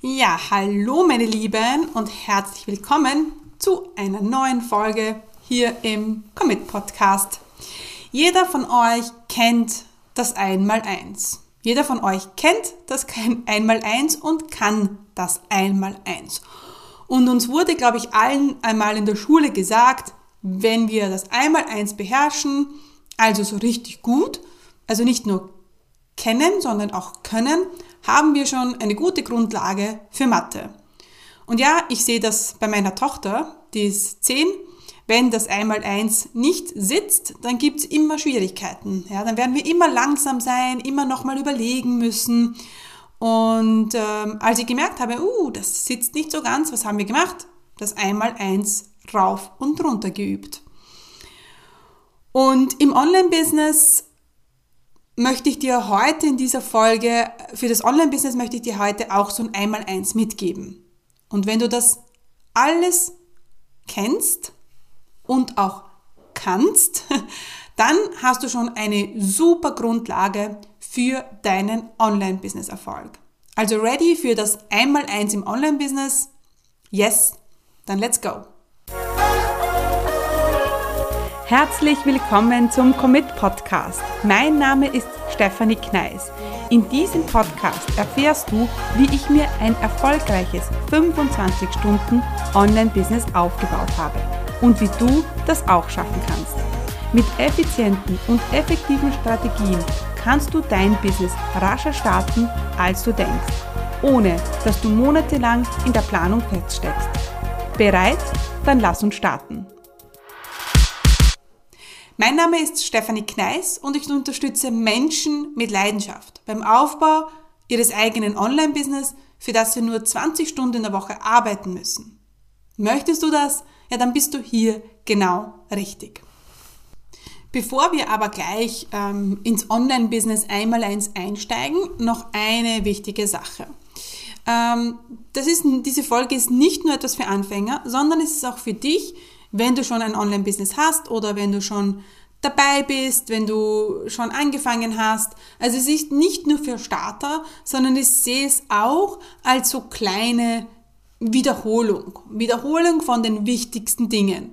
Ja, hallo meine Lieben und herzlich willkommen zu einer neuen Folge hier im Commit Podcast. Jeder von euch kennt das Einmaleins. Jeder von euch kennt das Einmaleins und kann das Einmaleins. Und uns wurde, glaube ich, allen einmal in der Schule gesagt, wenn wir das Einmaleins beherrschen, also so richtig gut, also nicht nur kennen, sondern auch können, haben wir schon eine gute Grundlage für Mathe. Und ja, ich sehe das bei meiner Tochter, die ist 10. Wenn das Einmaleins nicht sitzt, dann gibt's immer Schwierigkeiten. Ja, dann werden wir immer langsam sein, immer nochmal überlegen müssen. Und ähm, als ich gemerkt habe, uh, das sitzt nicht so ganz, was haben wir gemacht? Das Einmaleins rauf und runter geübt. Und im Online-Business möchte ich dir heute in dieser Folge, für das Online-Business möchte ich dir heute auch so ein Einmaleins mitgeben. Und wenn du das alles kennst und auch kannst, dann hast du schon eine super Grundlage für deinen Online-Business-Erfolg. Also ready für das Einmaleins im Online-Business? Yes, dann let's go. Herzlich willkommen zum Commit Podcast. Mein Name ist Stefanie Kneis. In diesem Podcast erfährst du, wie ich mir ein erfolgreiches 25 Stunden Online-Business aufgebaut habe und wie du das auch schaffen kannst. Mit effizienten und effektiven Strategien kannst du dein Business rascher starten, als du denkst, ohne dass du monatelang in der Planung feststeckst. Bereit? Dann lass uns starten. Mein Name ist Stefanie Kneis und ich unterstütze Menschen mit Leidenschaft beim Aufbau ihres eigenen Online-Business, für das sie nur 20 Stunden in der Woche arbeiten müssen. Möchtest du das? Ja, dann bist du hier genau richtig. Bevor wir aber gleich ähm, ins Online-Business einmal eins einsteigen, noch eine wichtige Sache. Ähm, das ist, diese Folge ist nicht nur etwas für Anfänger, sondern es ist auch für dich, wenn du schon ein Online-Business hast oder wenn du schon dabei bist, wenn du schon angefangen hast. Also es ist nicht nur für Starter, sondern ich sehe es auch als so kleine Wiederholung. Wiederholung von den wichtigsten Dingen.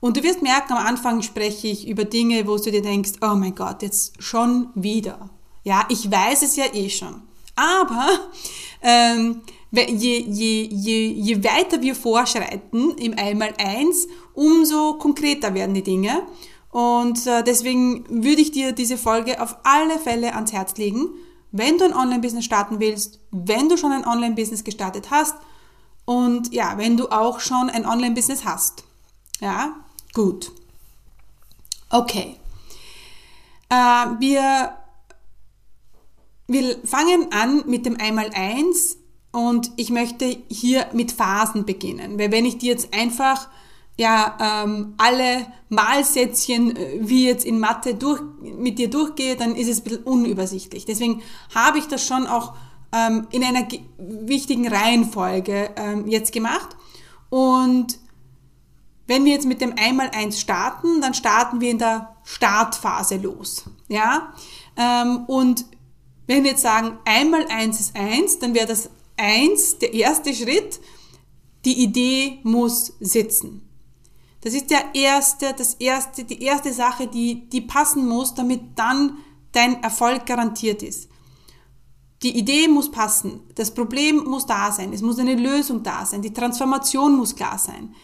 Und du wirst merken, am Anfang spreche ich über Dinge, wo du dir denkst, oh mein Gott, jetzt schon wieder. Ja, ich weiß es ja eh schon. Aber ähm, je, je, je, je weiter wir vorschreiten im Einmaleins, umso konkreter werden die Dinge. Und äh, deswegen würde ich dir diese Folge auf alle Fälle ans Herz legen, wenn du ein Online-Business starten willst, wenn du schon ein Online-Business gestartet hast und ja, wenn du auch schon ein Online-Business hast. Ja, gut. Okay. Äh, wir, wir fangen an mit dem Einmaleins und ich möchte hier mit Phasen beginnen, weil wenn ich dir jetzt einfach ja ähm, alle Malsätzchen äh, wie jetzt in Mathe durch, mit dir durchgehe, dann ist es ein bisschen unübersichtlich. Deswegen habe ich das schon auch ähm, in einer wichtigen Reihenfolge ähm, jetzt gemacht. Und wenn wir jetzt mit dem Einmaleins starten, dann starten wir in der Startphase los. Ja? Ähm, und wenn wir jetzt sagen, einmal eins ist eins, dann wäre das 1, der erste Schritt, die Idee muss sitzen. Das ist der erste, das erste, die erste Sache, die, die passen muss, damit dann dein Erfolg garantiert ist. Die Idee muss passen, das Problem muss da sein, es muss eine Lösung da sein, die Transformation muss klar sein.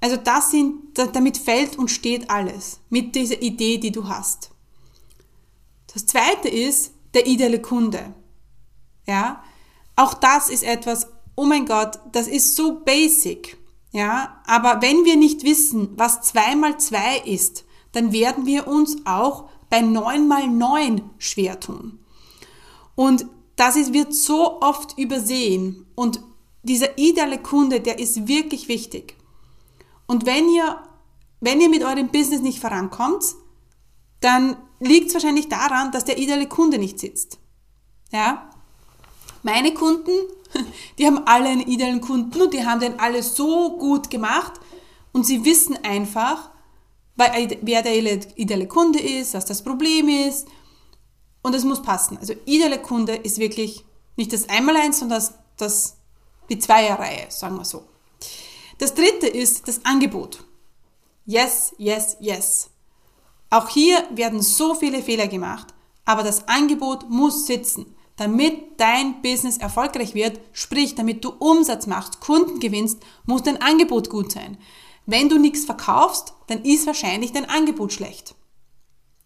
Also das sind, damit fällt und steht alles mit dieser Idee, die du hast. Das zweite ist der ideale Kunde. Ja, auch das ist etwas, oh mein Gott, das ist so basic. Ja, aber wenn wir nicht wissen, was zwei mal zwei ist, dann werden wir uns auch bei neun mal neun schwer tun. Und das ist, wird so oft übersehen. Und dieser ideale Kunde, der ist wirklich wichtig. Und wenn ihr, wenn ihr mit eurem Business nicht vorankommt, dann liegt es wahrscheinlich daran, dass der ideale Kunde nicht sitzt. Ja? Meine Kunden, die haben alle einen idealen Kunden und die haben den alle so gut gemacht und sie wissen einfach, wer der ideale Kunde ist, was das Problem ist und es muss passen. Also ideale Kunde ist wirklich nicht das Einmaleins, sondern das, das die Zweierreihe, sagen wir so. Das dritte ist das Angebot. Yes, yes, yes. Auch hier werden so viele Fehler gemacht, aber das Angebot muss sitzen. Damit dein Business erfolgreich wird, sprich, damit du Umsatz machst, Kunden gewinnst, muss dein Angebot gut sein. Wenn du nichts verkaufst, dann ist wahrscheinlich dein Angebot schlecht.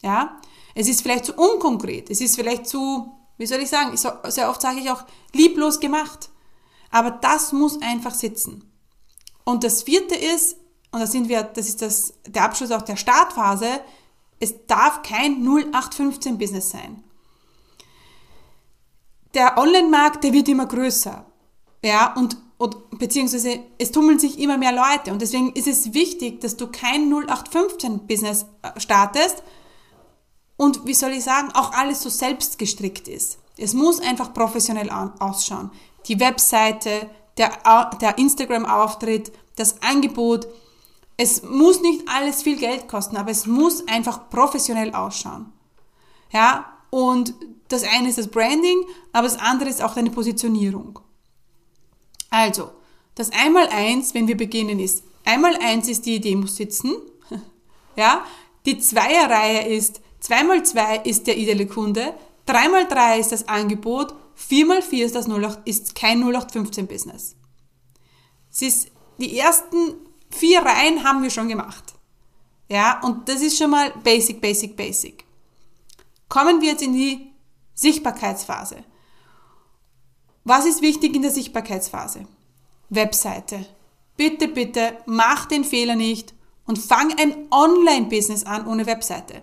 Ja? Es ist vielleicht zu unkonkret, es ist vielleicht zu, wie soll ich sagen, sehr oft sage ich auch lieblos gemacht. Aber das muss einfach sitzen. Und das vierte ist, und da sind wir, das ist das, der Abschluss auch der Startphase, es darf kein 0815 Business sein der Online-Markt, der wird immer größer. Ja, und, und beziehungsweise es tummeln sich immer mehr Leute. Und deswegen ist es wichtig, dass du kein 0815-Business äh, startest und, wie soll ich sagen, auch alles so selbst gestrickt ist. Es muss einfach professionell ausschauen. Die Webseite, der, der Instagram-Auftritt, das Angebot. Es muss nicht alles viel Geld kosten, aber es muss einfach professionell ausschauen. Ja, und das eine ist das Branding, aber das andere ist auch deine Positionierung. Also, das Einmal-Eins, wenn wir beginnen, ist, Einmal-Eins ist die Idee muss sitzen. ja, die Zweierreihe ist, 2x2 ist der ideale Kunde, 3x3 ist das Angebot, 4x4 ist, das 08, ist kein 0815-Business. die ersten vier Reihen haben wir schon gemacht. Ja, und das ist schon mal basic, basic, basic. Kommen wir jetzt in die Sichtbarkeitsphase. Was ist wichtig in der Sichtbarkeitsphase? Webseite. Bitte, bitte, mach den Fehler nicht und fang ein Online-Business an ohne Webseite.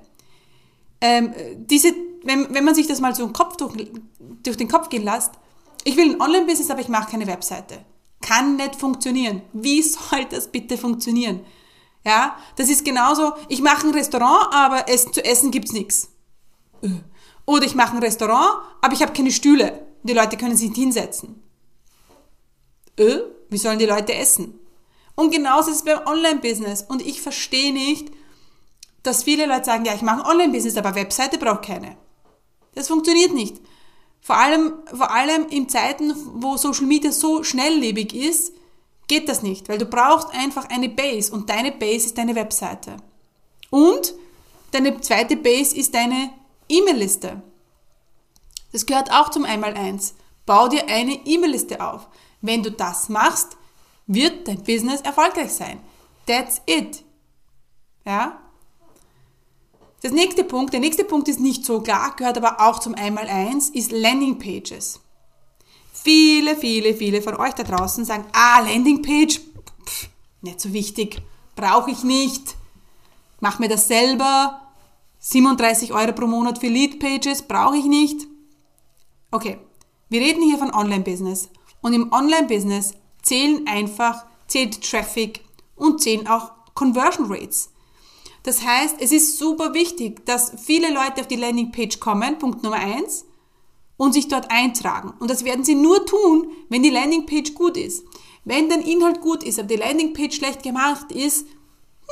Ähm, diese, wenn, wenn man sich das mal so Kopf durch, durch den Kopf gehen lässt, ich will ein Online-Business, aber ich mache keine Webseite. Kann nicht funktionieren. Wie soll das bitte funktionieren? Ja, das ist genauso, ich mache ein Restaurant, aber es, zu essen gibt's nichts. Oder ich mache ein Restaurant, aber ich habe keine Stühle. Die Leute können sich nicht hinsetzen. Äh, wie sollen die Leute essen? Und genauso ist es beim Online-Business. Und ich verstehe nicht, dass viele Leute sagen, ja, ich mache ein Online-Business, aber Webseite braucht keine. Das funktioniert nicht. Vor allem, vor allem in Zeiten, wo Social Media so schnelllebig ist, geht das nicht, weil du brauchst einfach eine Base und deine Base ist deine Webseite. Und deine zweite Base ist deine E-Mail-Liste. Das gehört auch zum Einmaleins. Bau dir eine E-Mail-Liste auf. Wenn du das machst, wird dein Business erfolgreich sein. That's it. Ja? Das nächste Punkt, der nächste Punkt ist nicht so klar, gehört aber auch zum Einmaleins, ist Landing Pages. Viele, viele, viele von euch da draußen sagen, ah, Landing Page, pff, nicht so wichtig, brauche ich nicht, mach mir das selber, 37 Euro pro Monat für Lead Pages brauche ich nicht. Okay, wir reden hier von Online-Business. Und im Online-Business zählen einfach, zählt Traffic und zählen auch Conversion Rates. Das heißt, es ist super wichtig, dass viele Leute auf die Landingpage kommen, Punkt Nummer eins, und sich dort eintragen. Und das werden sie nur tun, wenn die Landingpage gut ist. Wenn dein Inhalt gut ist, aber die Landingpage schlecht gemacht ist,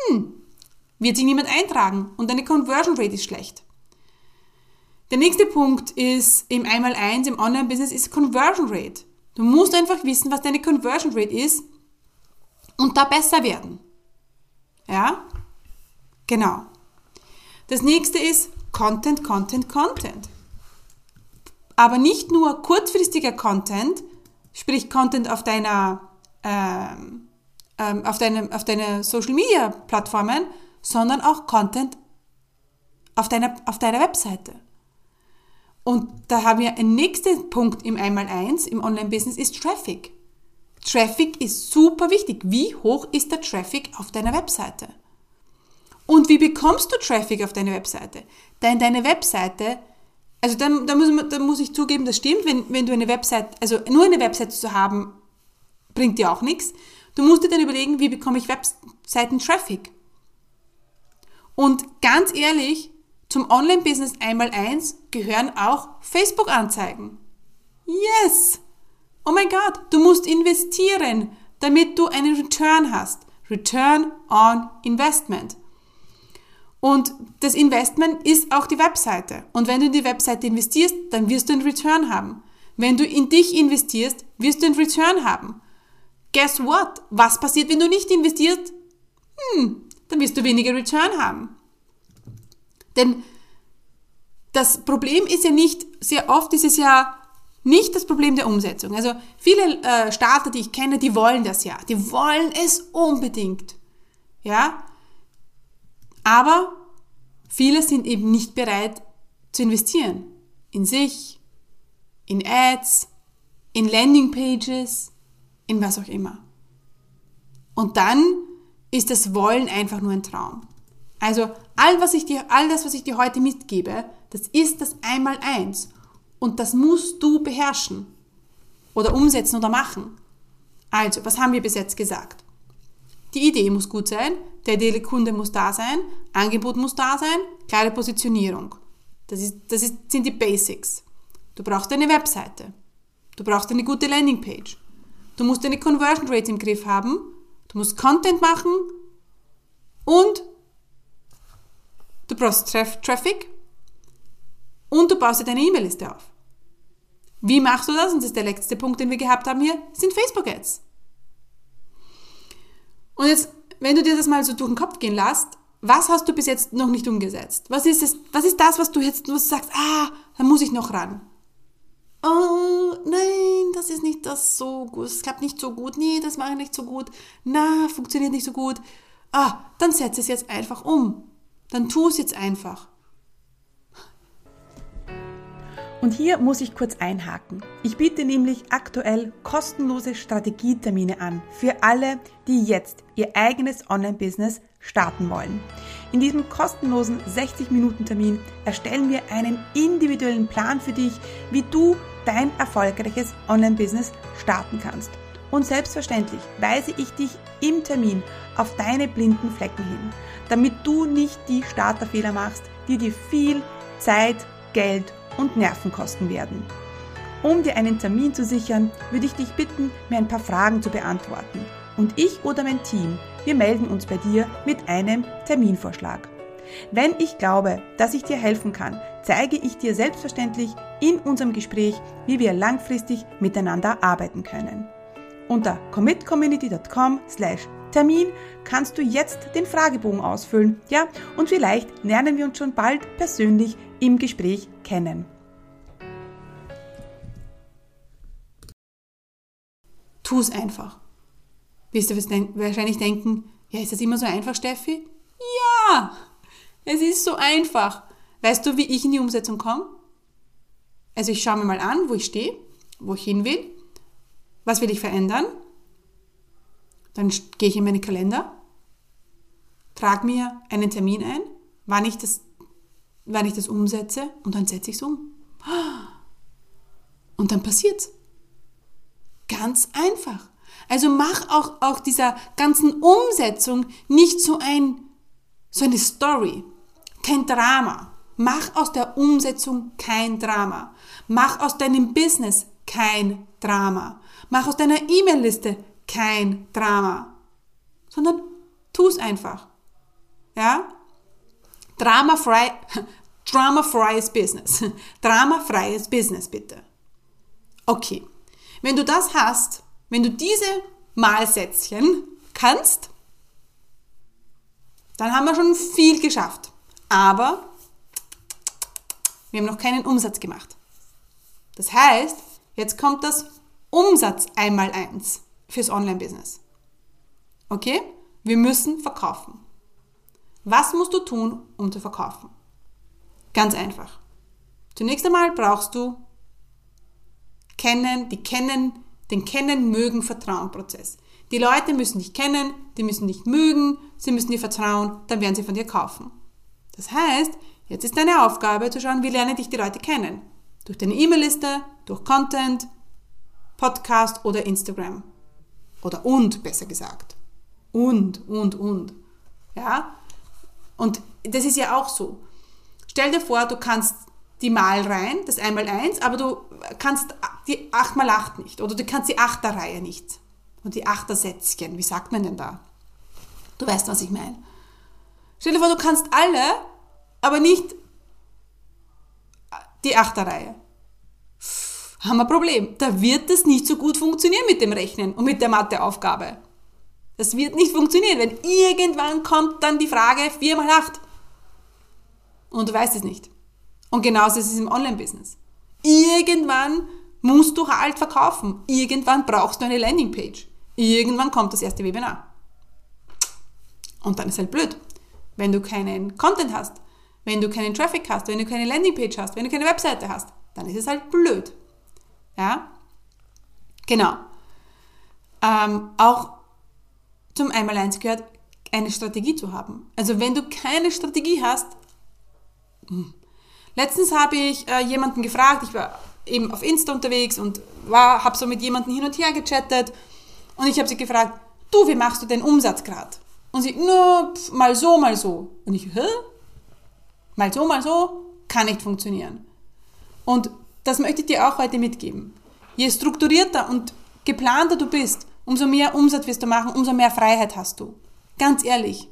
hm, wird sich niemand eintragen und deine Conversion Rate ist schlecht. Der nächste Punkt ist im Einmal-Eins im Online-Business ist Conversion Rate. Du musst einfach wissen, was deine Conversion Rate ist und da besser werden. Ja? Genau. Das nächste ist Content, Content, Content. Aber nicht nur kurzfristiger Content, sprich Content auf deiner, ähm, ähm auf deine, auf deine Social Media Plattformen, sondern auch Content auf deiner, auf deiner Webseite. Und da haben wir einen nächsten Punkt im Einmaleins im Online-Business ist Traffic. Traffic ist super wichtig. Wie hoch ist der Traffic auf deiner Webseite? Und wie bekommst du Traffic auf deine Webseite? Denn deine Webseite, also da, da, muss, da muss ich zugeben, das stimmt, wenn, wenn du eine Webseite, also nur eine Webseite zu haben, bringt dir auch nichts. Du musst dir dann überlegen, wie bekomme ich Webseiten-Traffic? Und ganz ehrlich, zum Online-Business einmal eins gehören auch Facebook-Anzeigen. Yes! Oh mein Gott, du musst investieren, damit du einen Return hast. Return on Investment. Und das Investment ist auch die Webseite. Und wenn du in die Webseite investierst, dann wirst du einen Return haben. Wenn du in dich investierst, wirst du einen Return haben. Guess what? Was passiert, wenn du nicht investierst? Hm, dann wirst du weniger Return haben. Denn das Problem ist ja nicht, sehr oft ist es ja nicht das Problem der Umsetzung. Also viele äh, Starter, die ich kenne, die wollen das ja. Die wollen es unbedingt. Ja? Aber viele sind eben nicht bereit zu investieren. In sich, in Ads, in Landingpages, in was auch immer. Und dann ist das Wollen einfach nur ein Traum. Also all, was ich dir, all das, was ich dir heute mitgebe, das ist das Einmaleins. Und das musst du beherrschen oder umsetzen oder machen. Also, was haben wir bis jetzt gesagt? Die Idee muss gut sein, der ideale Kunde muss da sein, Angebot muss da sein, klare Positionierung. Das, ist, das ist, sind die Basics. Du brauchst eine Webseite. Du brauchst eine gute Landingpage. Du musst deine Conversion Rate im Griff haben. Du musst Content machen und du brauchst Traf Traffic und du baust dir deine E-Mail-Liste auf. Wie machst du das? Und das ist der letzte Punkt, den wir gehabt haben hier, sind Facebook-Ads. Und jetzt, wenn du dir das mal so durch den Kopf gehen lässt, was hast du bis jetzt noch nicht umgesetzt? Was ist, es, was ist das, was du jetzt nur sagst, ah, da muss ich noch ran? Oh, nein, das ist nicht das so gut. Es klappt nicht so gut. Nee, das mache ich nicht so gut. Na, funktioniert nicht so gut. Ah, dann setze es jetzt einfach um. Dann tu es jetzt einfach. Und hier muss ich kurz einhaken. Ich biete nämlich aktuell kostenlose Strategietermine an für alle, die jetzt ihr eigenes Online-Business starten wollen. In diesem kostenlosen 60-Minuten-Termin erstellen wir einen individuellen Plan für dich, wie du dein erfolgreiches Online-Business starten kannst. Und selbstverständlich weise ich dich im Termin auf deine blinden Flecken hin, damit du nicht die Starterfehler machst, die dir viel Zeit, Geld und Nerven kosten werden. Um dir einen Termin zu sichern, würde ich dich bitten, mir ein paar Fragen zu beantworten. Und ich oder mein Team, wir melden uns bei dir mit einem Terminvorschlag. Wenn ich glaube, dass ich dir helfen kann, zeige ich dir selbstverständlich in unserem Gespräch, wie wir langfristig miteinander arbeiten können. Unter commitcommunity.com slash Termin kannst du jetzt den Fragebogen ausfüllen, ja, und vielleicht lernen wir uns schon bald persönlich im Gespräch kennen. Tu es einfach. Wirst du wahrscheinlich denken, ja, ist das immer so einfach, Steffi? Ja, es ist so einfach. Weißt du, wie ich in die Umsetzung komme? Also ich schaue mir mal an, wo ich stehe, wo ich hin will, was will ich verändern. Dann gehe ich in meinen Kalender, trage mir einen Termin ein, wann ich das, wann ich das umsetze und dann setze ich es um. Und dann passiert's. Ganz einfach. Also mach auch, auch dieser ganzen Umsetzung nicht so ein, so eine Story. Kein Drama. Mach aus der Umsetzung kein Drama. Mach aus deinem Business kein Drama. Mach aus deiner E-Mail-Liste kein Drama. Sondern tu es einfach. Ja? Drama-frei, Drama-freies Business. Drama-freies Business, bitte. Okay. Wenn du das hast, wenn du diese Malsätzchen kannst, dann haben wir schon viel geschafft. Aber wir haben noch keinen Umsatz gemacht. Das heißt, jetzt kommt das Umsatz einmal eins fürs Online-Business. Okay? Wir müssen verkaufen. Was musst du tun, um zu verkaufen? Ganz einfach. Zunächst einmal brauchst du kennen, die kennen den Kennen, Mögen, Vertrauen-Prozess. Die Leute müssen dich kennen, die müssen dich mögen, sie müssen dir vertrauen, dann werden sie von dir kaufen. Das heißt, jetzt ist deine Aufgabe zu schauen, wie lernen dich die Leute kennen. Durch deine E-Mail-Liste, durch Content, Podcast oder Instagram. Oder und, besser gesagt. Und, und, und. Ja? Und das ist ja auch so. Stell dir vor, du kannst die Mal rein, das einmal eins, aber du kannst die 8 mal 8 nicht oder du kannst die Achterreihe nicht. Und die Achtersätzchen, wie sagt man denn da? Du weißt, was ich meine. Stell dir vor, du kannst alle, aber nicht die Achterreihe. haben wir ein Problem. Da wird es nicht so gut funktionieren mit dem Rechnen und mit der Matheaufgabe. Das wird nicht funktionieren, wenn irgendwann kommt dann die Frage 4 mal 8. Und du weißt es nicht. Und genauso ist es im Online-Business. Irgendwann musst du halt verkaufen. Irgendwann brauchst du eine Landingpage. Irgendwann kommt das erste Webinar. Und dann ist halt blöd, wenn du keinen Content hast, wenn du keinen Traffic hast, wenn du keine Landingpage hast, wenn du keine Webseite hast, dann ist es halt blöd. Ja? Genau. Ähm, auch zum Einmaleins gehört, eine Strategie zu haben. Also wenn du keine Strategie hast, hm. Letztens habe ich äh, jemanden gefragt, ich war eben auf Insta unterwegs und war, habe so mit jemandem hin und her gechattet und ich habe sie gefragt, du, wie machst du den Umsatz gerade? Und sie, nur mal so, mal so. Und ich, hä? Mal so, mal so, kann nicht funktionieren. Und das möchte ich dir auch heute mitgeben. Je strukturierter und geplanter du bist, umso mehr Umsatz wirst du machen, umso mehr Freiheit hast du. Ganz ehrlich.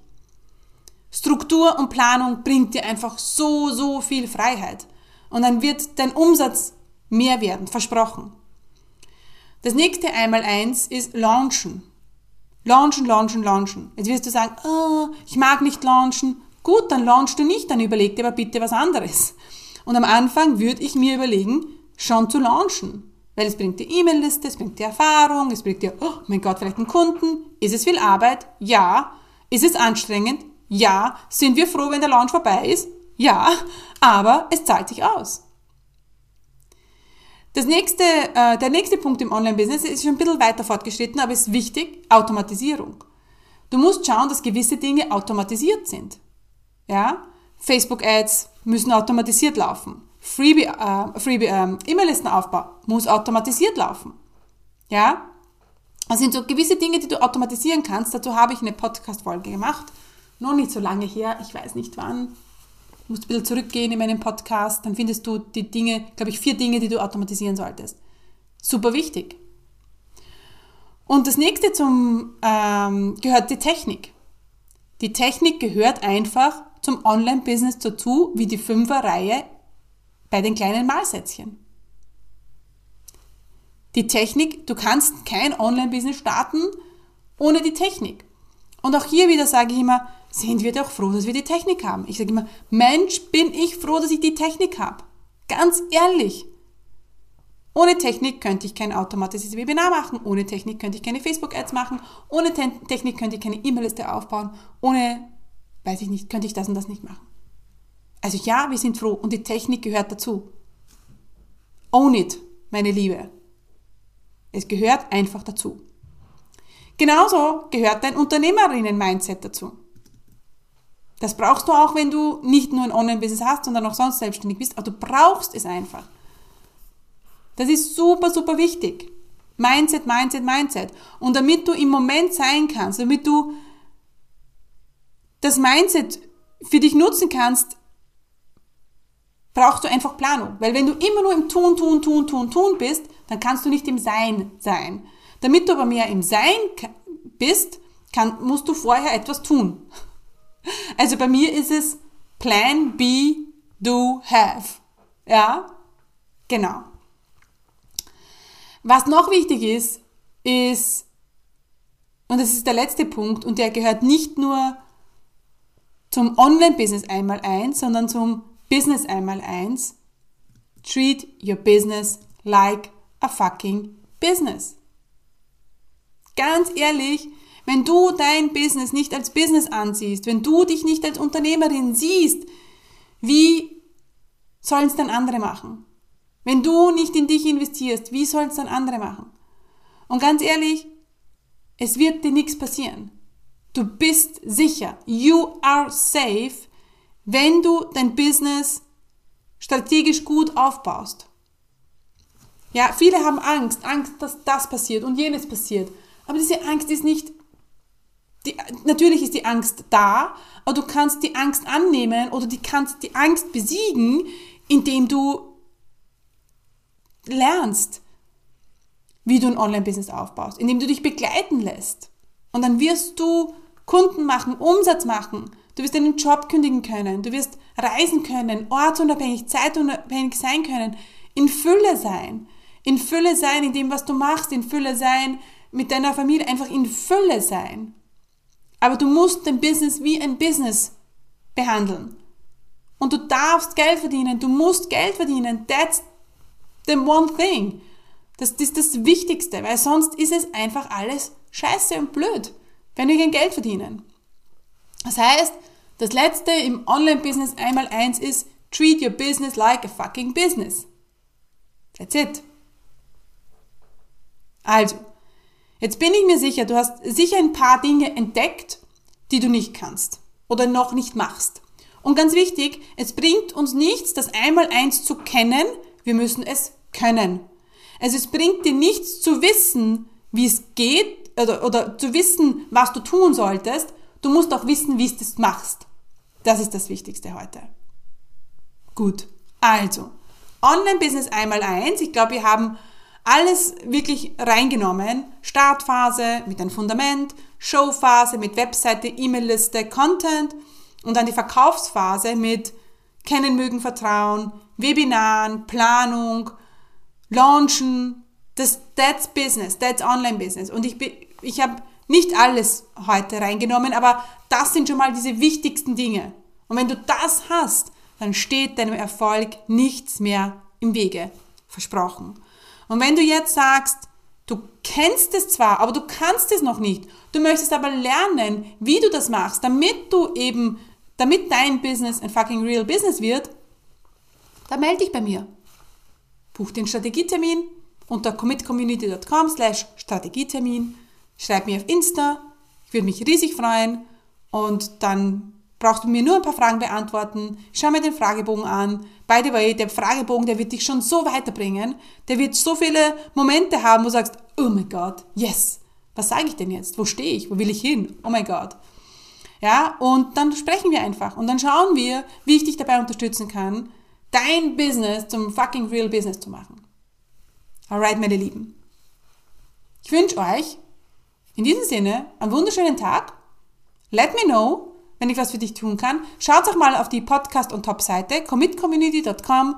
Struktur und Planung bringt dir einfach so, so viel Freiheit. Und dann wird dein Umsatz mehr werden, versprochen. Das nächste einmal eins ist launchen. Launchen, launchen, launchen. Jetzt wirst du sagen, oh, ich mag nicht launchen. Gut, dann launchst du nicht, dann überleg dir aber bitte was anderes. Und am Anfang würde ich mir überlegen, schon zu launchen. Weil es bringt dir E-Mail-Liste, es bringt dir Erfahrung, es bringt dir, oh mein Gott, vielleicht einen Kunden. Ist es viel Arbeit? Ja. Ist es anstrengend? Ja. Sind wir froh, wenn der Launch vorbei ist? Ja. Aber es zahlt sich aus. Das nächste, äh, der nächste Punkt im Online-Business ist schon ein bisschen weiter fortgeschritten, aber ist wichtig, Automatisierung. Du musst schauen, dass gewisse Dinge automatisiert sind. Ja? Facebook-Ads müssen automatisiert laufen. Freebie, äh, Freebie äh, E-Mail-Listenaufbau muss automatisiert laufen. Ja? Das sind so gewisse Dinge, die du automatisieren kannst. Dazu habe ich eine Podcast-Folge gemacht. Noch nicht so lange her, ich weiß nicht wann. Du musst ein bisschen zurückgehen in meinen Podcast, dann findest du die Dinge, glaube ich, vier Dinge, die du automatisieren solltest. Super wichtig. Und das nächste zum, ähm, gehört die Technik. Die Technik gehört einfach zum Online-Business dazu, wie die Fünferreihe bei den kleinen Malsätzchen. Die Technik, du kannst kein Online-Business starten ohne die Technik. Und auch hier wieder sage ich immer, sind wir doch froh, dass wir die Technik haben. Ich sage immer, Mensch, bin ich froh, dass ich die Technik habe. Ganz ehrlich. Ohne Technik könnte ich kein automatisches Webinar machen, ohne Technik könnte ich keine Facebook-Ads machen, ohne Te Technik könnte ich keine E-Mail-Liste aufbauen, ohne, weiß ich nicht, könnte ich das und das nicht machen. Also ja, wir sind froh und die Technik gehört dazu. Own it, meine Liebe. Es gehört einfach dazu. Genauso gehört dein Unternehmerinnen-Mindset dazu. Das brauchst du auch, wenn du nicht nur ein Online-Business hast, sondern auch sonst selbstständig bist, aber du brauchst es einfach. Das ist super, super wichtig. Mindset, Mindset, Mindset. Und damit du im Moment sein kannst, damit du das Mindset für dich nutzen kannst, brauchst du einfach Planung. Weil wenn du immer nur im Tun, Tun, Tun, Tun, Tun bist, dann kannst du nicht im Sein sein. Damit du aber mehr im Sein bist, kann, musst du vorher etwas tun. Also bei mir ist es Plan B, Do, Have. Ja, genau. Was noch wichtig ist, ist, und das ist der letzte Punkt, und der gehört nicht nur zum Online-Business einmal eins, sondern zum Business einmal eins. Treat your business like a fucking business. Ganz ehrlich, wenn du dein Business nicht als Business ansiehst, wenn du dich nicht als Unternehmerin siehst, wie sollen es dann andere machen? Wenn du nicht in dich investierst, wie sollen es dann andere machen? Und ganz ehrlich, es wird dir nichts passieren. Du bist sicher. You are safe, wenn du dein Business strategisch gut aufbaust. Ja, viele haben Angst, Angst, dass das passiert und jenes passiert. Aber diese Angst ist nicht die, natürlich ist die Angst da, aber du kannst die Angst annehmen oder du kannst die Angst besiegen, indem du lernst, wie du ein Online-Business aufbaust, indem du dich begleiten lässt. Und dann wirst du Kunden machen, Umsatz machen. Du wirst deinen Job kündigen können. Du wirst reisen können, ortsunabhängig, zeitunabhängig sein können, in Fülle sein, in Fülle sein in dem, was du machst, in Fülle sein mit deiner Familie, einfach in Fülle sein. Aber du musst dein Business wie ein Business behandeln. Und du darfst Geld verdienen, du musst Geld verdienen. That's the one thing. Das, ist das Wichtigste, weil sonst ist es einfach alles scheiße und blöd, wenn wir kein Geld verdienen. Das heißt, das letzte im Online-Business einmal eins ist, treat your business like a fucking business. That's it. Also, jetzt bin ich mir sicher, du hast sicher ein paar Dinge entdeckt, die du nicht kannst oder noch nicht machst. Und ganz wichtig, es bringt uns nichts, das einmal eins zu kennen, wir müssen es können. Also es bringt dir nichts zu wissen, wie es geht oder, oder zu wissen, was du tun solltest. Du musst auch wissen, wie du es machst. Das ist das Wichtigste heute. Gut, also Online-Business einmal eins. Ich glaube, wir haben alles wirklich reingenommen. Startphase mit einem Fundament, Showphase mit Webseite, E-Mail-Liste, Content und dann die Verkaufsphase mit Kennen, Mögen, Vertrauen, Webinaren, Planung, Launchen. Das, that's Business, that's Online-Business. Und ich, ich habe nicht alles heute reingenommen, aber das sind schon mal diese wichtigsten Dinge. Und wenn du das hast, dann steht deinem Erfolg nichts mehr im Wege. Versprochen. Und wenn du jetzt sagst, du kennst es zwar, aber du kannst es noch nicht, du möchtest aber lernen, wie du das machst, damit du eben, damit dein Business ein fucking real Business wird, dann melde dich bei mir. Buch den Strategietermin unter commitcommunity.com slash Strategietermin. Schreib mir auf Insta. Ich würde mich riesig freuen. Und dann brauchst du mir nur ein paar Fragen beantworten. Schau mir den Fragebogen an. By the way, der Fragebogen, der wird dich schon so weiterbringen. Der wird so viele Momente haben, wo du sagst, oh mein Gott, yes. Was sage ich denn jetzt? Wo stehe ich? Wo will ich hin? Oh mein Gott. Ja, und dann sprechen wir einfach und dann schauen wir, wie ich dich dabei unterstützen kann, dein Business zum fucking real Business zu machen. Alright, meine Lieben. Ich wünsche euch in diesem Sinne einen wunderschönen Tag. Let me know, wenn ich was für dich tun kann. Schaut doch mal auf die Podcast on Top Seite, commitcommunity.com,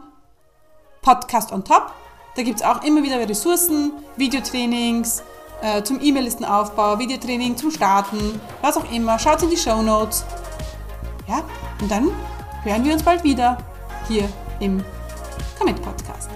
Podcast on Top. Da gibt es auch immer wieder Ressourcen, Videotrainings, äh, zum E-Mail-Listenaufbau, Videotraining zum Starten, was auch immer. Schaut in die Show Notes. Ja, und dann hören wir uns bald wieder hier im Commit Podcast.